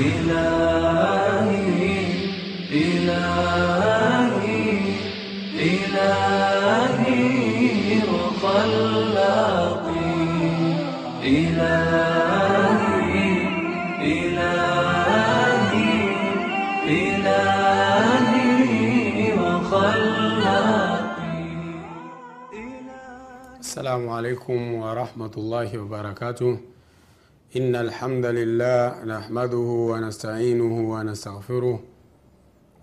إلهي إلهي إلهي وخلاقي. إلهي إلهي إلهي وخلاقي. السلام عليكم ورحمة الله وبركاته. إن الحمد لله نحمده ونستعينه ونستغفره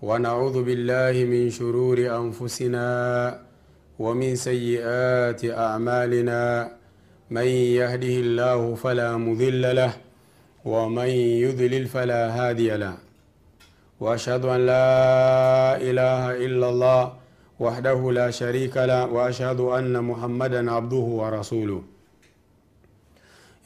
ونعوذ بالله من شرور أنفسنا ومن سيئات أعمالنا. من يهده الله فلا مضل له ومن يضلل فلا هادي له. وأشهد أن لا إله إلا الله وحده لا شريك له وأشهد أن محمدا عبده ورسوله.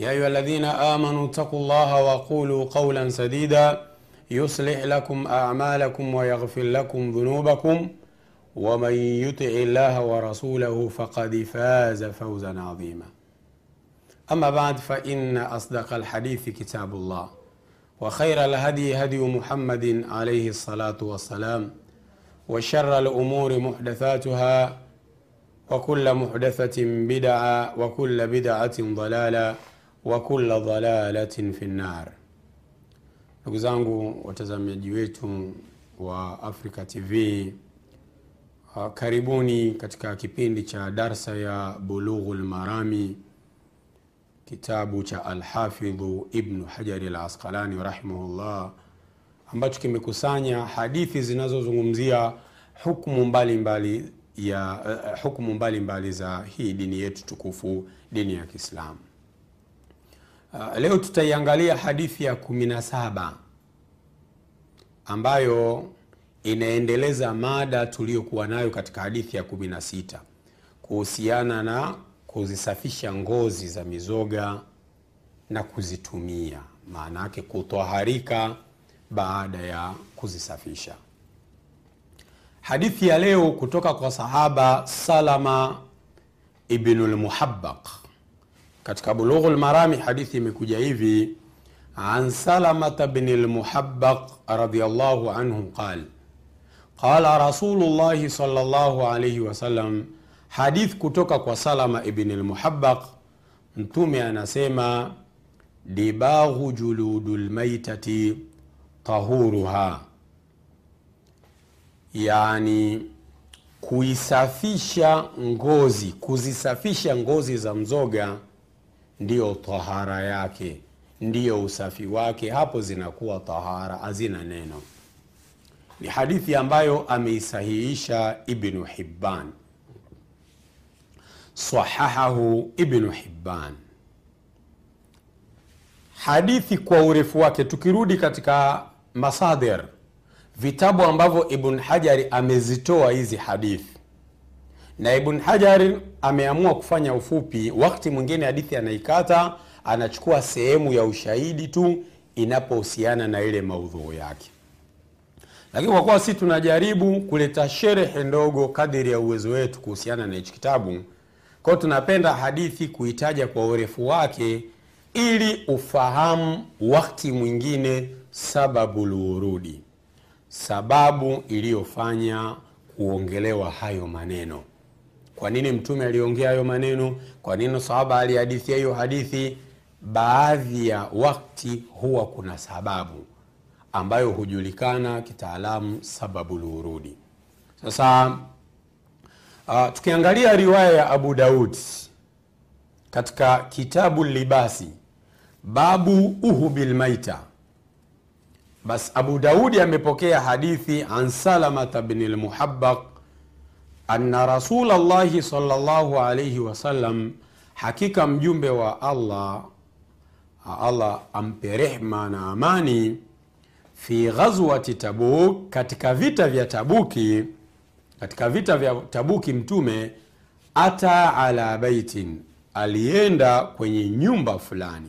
يا أيها الذين آمنوا اتقوا الله وقولوا قولا سديدا يصلح لكم أعمالكم ويغفر لكم ذنوبكم ومن يطع الله ورسوله فقد فاز فوزا عظيما. أما بعد فإن أصدق الحديث كتاب الله وخير الهدي هدي محمد عليه الصلاة والسلام وشر الأمور محدثاتها وكل محدثة بدعة وكل بدعة ضلالة wa kulla dalalatin fi nnar. Ndugu zangu watazamaji wetu wa Africa TV, uh, karibuni katika kipindi cha darsa ya bulughu lmarami kitabu cha Alhafidhu Ibnu Hajari lasqalani rahimahullah, ambacho kimekusanya hadithi zinazozungumzia hukmu mbalimbali mbali ya uh, hukumu mbalimbali mbali za hii dini yetu tukufu, dini ya Kiislamu uh, leo tutaiangalia hadithi ya 17 ambayo inaendeleza mada tuliyokuwa nayo katika hadithi ya 16 kuhusiana na kuzisafisha ngozi za mizoga na kuzitumia. Maana yake kutwaharika baada ya kuzisafisha. Hadithi ya leo kutoka kwa sahaba salama ibnu lmuhabaq katika bulughu lmarami hadithi imekuja hivi. An salamata bni lmuhabaq radiallahu anhu qal qala rasulullahi sal llahu wasallam hadith kutoka kwa salama ibn lmuhabaq mtume anasema dibaghu juludu lmaitati tahuruha. Yani kuisafisha ngozi kuzisafisha ngozi za mzoga ndiyo tahara yake. Ndiyo usafi wake. Hapo zinakuwa tahara hazina neno. Ni hadithi ambayo ameisahihisha ibnu hibban. Sahahahu ibnu hibban. Hadithi kwa urefu wake. Tukirudi katika masadir vitabu ambavyo ibn hajari amezitoa hizi hadithi na ibn Hajar ameamua kufanya ufupi. Wakati mwingine hadithi anaikata anachukua sehemu ya ushahidi tu inapohusiana na ile maudhuu yake. Lakini kwa kuwa si tunajaribu kuleta sherehe ndogo kadiri ya uwezo wetu kuhusiana na hichi kitabu kwao tunapenda hadithi kuitaja kwa urefu wake ili ufahamu wakti mwingine sababu lurudi sababu iliyofanya kuongelewa hayo maneno kwa nini mtume aliongea hayo maneno? Kwa nini sahaba alihadithia hiyo hadithi? Baadhi ya wakti huwa kuna sababu ambayo hujulikana kitaalamu sababu lurudi sasa uh, tukiangalia riwaya ya abu daud katika kitabu libasi babu uhu bilmaita, bas abu daudi amepokea hadithi an salamata bni lmuhabaq anna rasula llahi salllahu alaihi wasallam hakika mjumbe wa allah allah ampe rehma na amani fi ghazwati tabuk katika vita vya tabuki katika vita vya tabuki mtume ata ala baitin alienda kwenye nyumba fulani.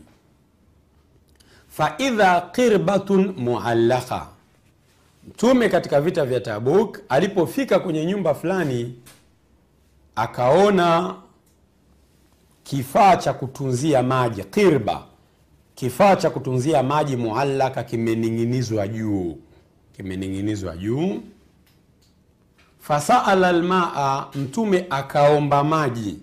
Faidha qirbatun muallaka mtume katika vita vya tabuk alipofika kwenye nyumba fulani akaona kifaa cha kutunzia maji qirba kifaa cha kutunzia maji muallaka kimening'inizwa juu. Kimening'inizwa juu. Fasaala lmaa mtume akaomba maji.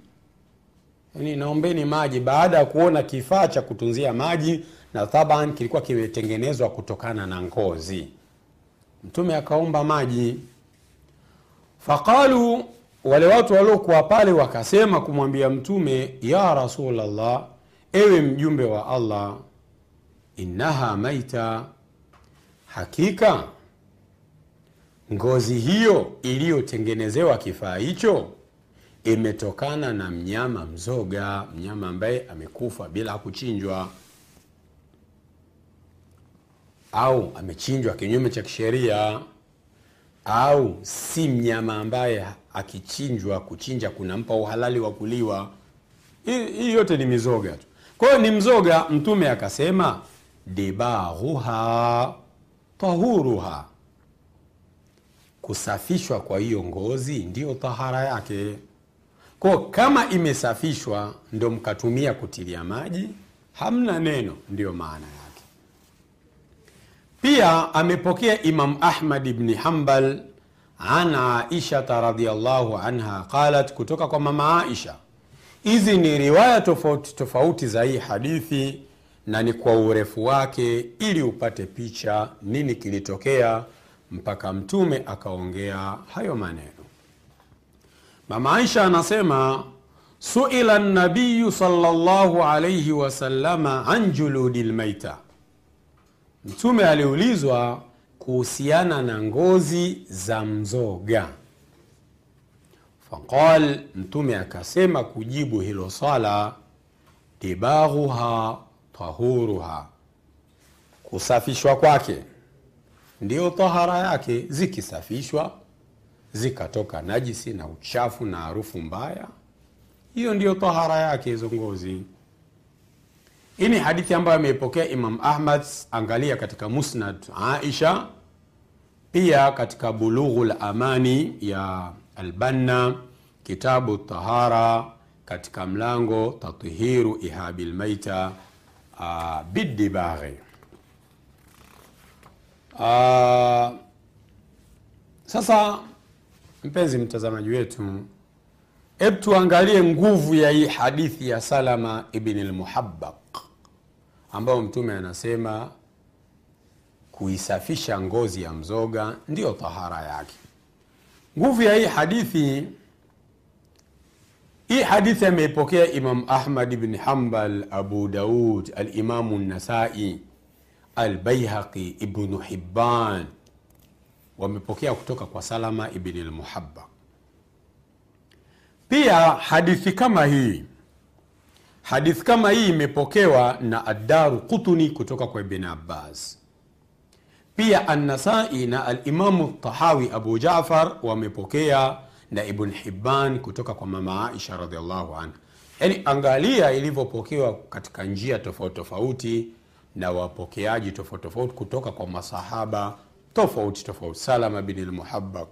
Yani naombeni maji. Baada ya kuona kifaa cha kutunzia maji na taban kilikuwa kimetengenezwa kutokana na ngozi mtume akaomba maji. Faqalu wale watu waliokuwa pale wakasema kumwambia mtume ya rasulllah ewe mjumbe wa allah innaha maita. Hakika ngozi hiyo iliyotengenezewa kifaa hicho imetokana na mnyama mzoga mnyama ambaye amekufa bila kuchinjwa au amechinjwa kinyume cha kisheria au si mnyama ambaye akichinjwa kuchinja kunampa uhalali wa kuliwa. Hii yote ni mizoga tu. Kwa hiyo ni mzoga mtume akasema dibahuha tahuruha. Kusafishwa kwa hiyo ngozi ndiyo tahara yake. Ko kama imesafishwa ndo mkatumia kutilia maji hamna neno ndiyo maana yake pia amepokea imam ahmad bni hambal an aishata radiallahu anha qalat kutoka kwa mama aisha. Hizi ni riwaya tofauti tofauti za hii hadithi na ni kwa urefu wake ili upate picha nini kilitokea mpaka mtume akaongea hayo maneno. Mama aisha anasema suila nabiyu sallallahu alaihi wasalama an juludi lmaita mtume aliulizwa kuhusiana na ngozi za mzoga. Faqal mtume akasema kujibu hilo swala dibaghuha tahuruha. Kusafishwa kwake. Ndiyo tahara yake. Zikisafishwa zikatoka najisi na uchafu na harufu mbaya hiyo ndiyo tahara yake hizo ngozi hii ni hadithi ambayo ameipokea imam ahmad angalia katika musnad aisha pia katika bulughu lamani ya albanna kitabu tahara katika mlango tathiru ihabi lmaita uh, bidibaghi. Uh, sasa mpenzi mtazamaji wetu hebu tuangalie nguvu ya hii hadithi ya salama ibni lmuhabaq ambayo mtume anasema kuisafisha ngozi ya mzoga ndiyo tahara yake. Nguvu ya hii hadithi hii hadithi ameipokea imam ahmad bni hambal abu daud alimamu nasai albaihaqi ibnu hibban. Wamepokea kutoka kwa salama ibn lmuhabaq pia hadithi kama hii hadithi kama hii imepokewa na addaru qutuni kutoka kwa ibn abbas. Pia annasai na alimamu tahawi abu jafar wamepokea na ibn hibban kutoka kwa mama aisha radiallahu anha. Yaani angalia ilivyopokewa katika njia tofauti tofauti na wapokeaji tofauti tofauti kutoka kwa masahaba tofauti tofauti. Salama bin lmuhabak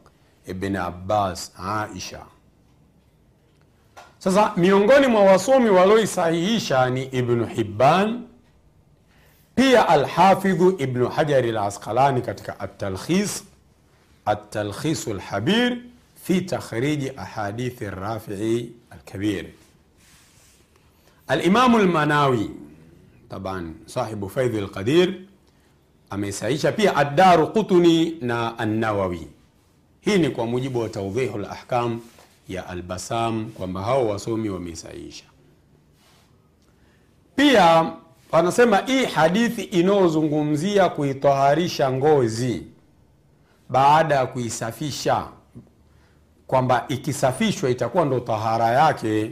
ibn abbas aisha sasa miongoni mwa wasomi walioisahihisha ni ibnu hibban pia alhafidhu ibnu hajari lasqalani katika atalkhis atalkhisu lhabir fi takhriji ahadithi rafii alkabir. Alimamu lmanawi taban sahibu faidhi lqadir ameisahihisha pia addaru qutuni na annawawi. Hii ni kwa mujibu wa taudhihu lahkam ya albasam kwamba hao wasomi wamesaisha pia wanasema hii hadithi inayozungumzia kuitoharisha ngozi baada ya kuisafisha kwamba ikisafishwa itakuwa ndo tahara yake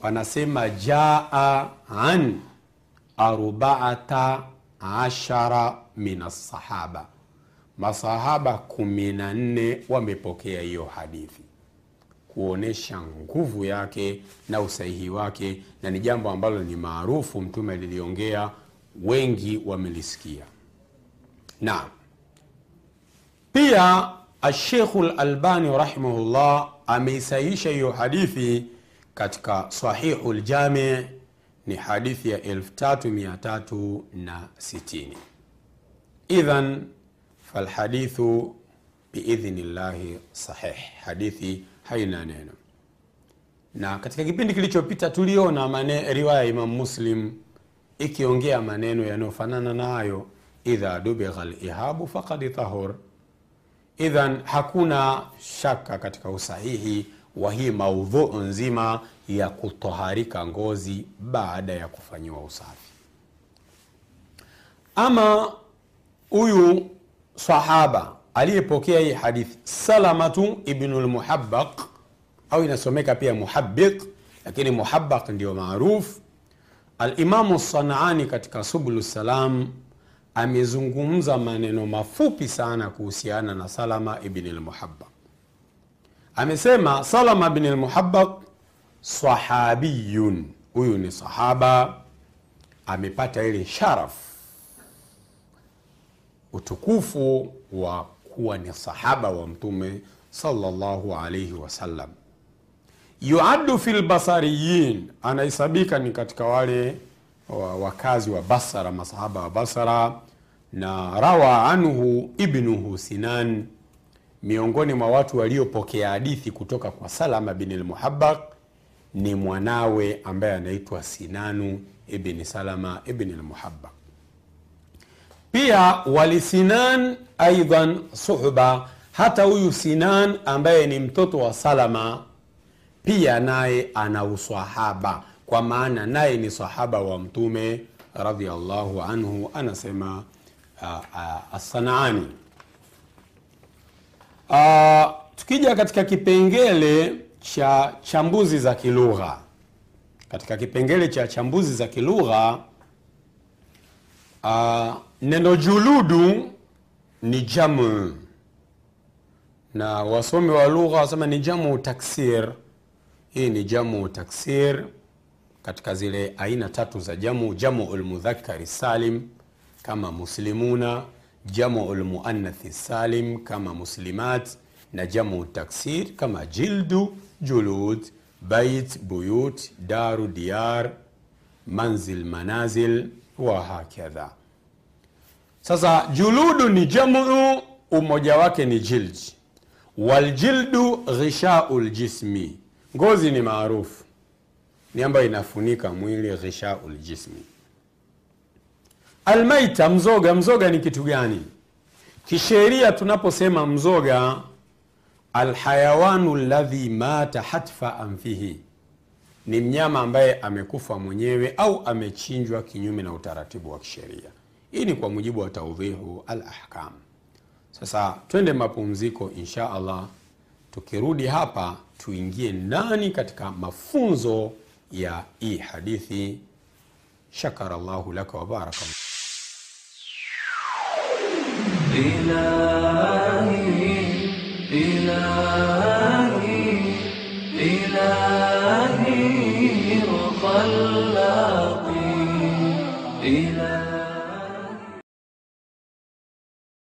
wanasema jaa an arbaata ashara min assahaba, masahaba kumi na nne wamepokea hiyo hadithi kuonyesha nguvu yake na usahihi wake na ni jambo ambalo ni maarufu mtume aliliongea, wengi wamelisikia. Na pia ashekhu lalbani rahimahullah ameisahihisha hiyo hadithi katika sahihu ljami ni hadithi ya 3360 idhan falhadithu biidhnillahi sahih. Hadithi haina neno. Na katika kipindi kilichopita tuliona riwaya ya imam muslim ikiongea maneno yanayofanana nayo idha dubigha lihabu fakad tahur. Idhan hakuna shaka katika usahihi wa hii maudhuu nzima ya kutoharika ngozi baada ya kufanyiwa usafi. Ama huyu sahaba aliyepokea hii hadithi salamatu ibnu lmuhabaq au inasomeka pia muhabiq lakini muhabaq ndio maruf alimamu sanaani katika subulu salam amezungumza maneno mafupi sana kuhusiana na salama ibni lmuhabaq amesema salama bni lmuhabaq sahabiyun huyu ni sahaba amepata ile sharaf utukufu wa kuwa ni sahaba wa mtume salllahu alaihi wasallam yuaddu fi lbasariyin anahesabika ni katika wale wakazi wa basara masahaba wa basara na rawa anhu ibnuhu sinan miongoni mwa watu waliopokea hadithi kutoka kwa salama bin lmuhabaq ni mwanawe ambaye anaitwa sinanu ibni salama ibni lmuhabaq pia walisinan aidan suhba. Hata huyu sinan ambaye ni mtoto wa salama pia naye ana usahaba kwa maana naye ni sahaba wa mtume radiallahu anhu anasema assanaani. Tukija katika kipengele cha chambuzi za kilugha. Katika kipengele cha chambuzi za kilugha uh, neno juludu ni jamu. Na wasomi wa lugha wasema ni jamu taksir. Hii ni jamu taksir katika zile aina tatu za jamu. Jamu lmudhakari salim kama muslimuna jamu lmuannathi salim kama muslimat na jamu taksir kama jildu julud bait buyut daru diyar manzil manazil wa hakadha sasa juludu ni jamu umoja wake ni jild waljildu ghishau ljismi ngozi ni maarufu. Ni ambayo inafunika mwili ghishau ljismi almaita mzoga. Mzoga ni kitu gani? Kisheria tunaposema mzoga alhayawanu ladhi mata hatfa anfihi ni mnyama ambaye amekufa mwenyewe au amechinjwa kinyume na utaratibu wa kisheria. Hii ni kwa mujibu wa taudhihu al ahkam sasa twende mapumziko insha allah. Tukirudi hapa tuingie ndani katika mafunzo ya hii hadithi. Shakara llahu laka wabaraka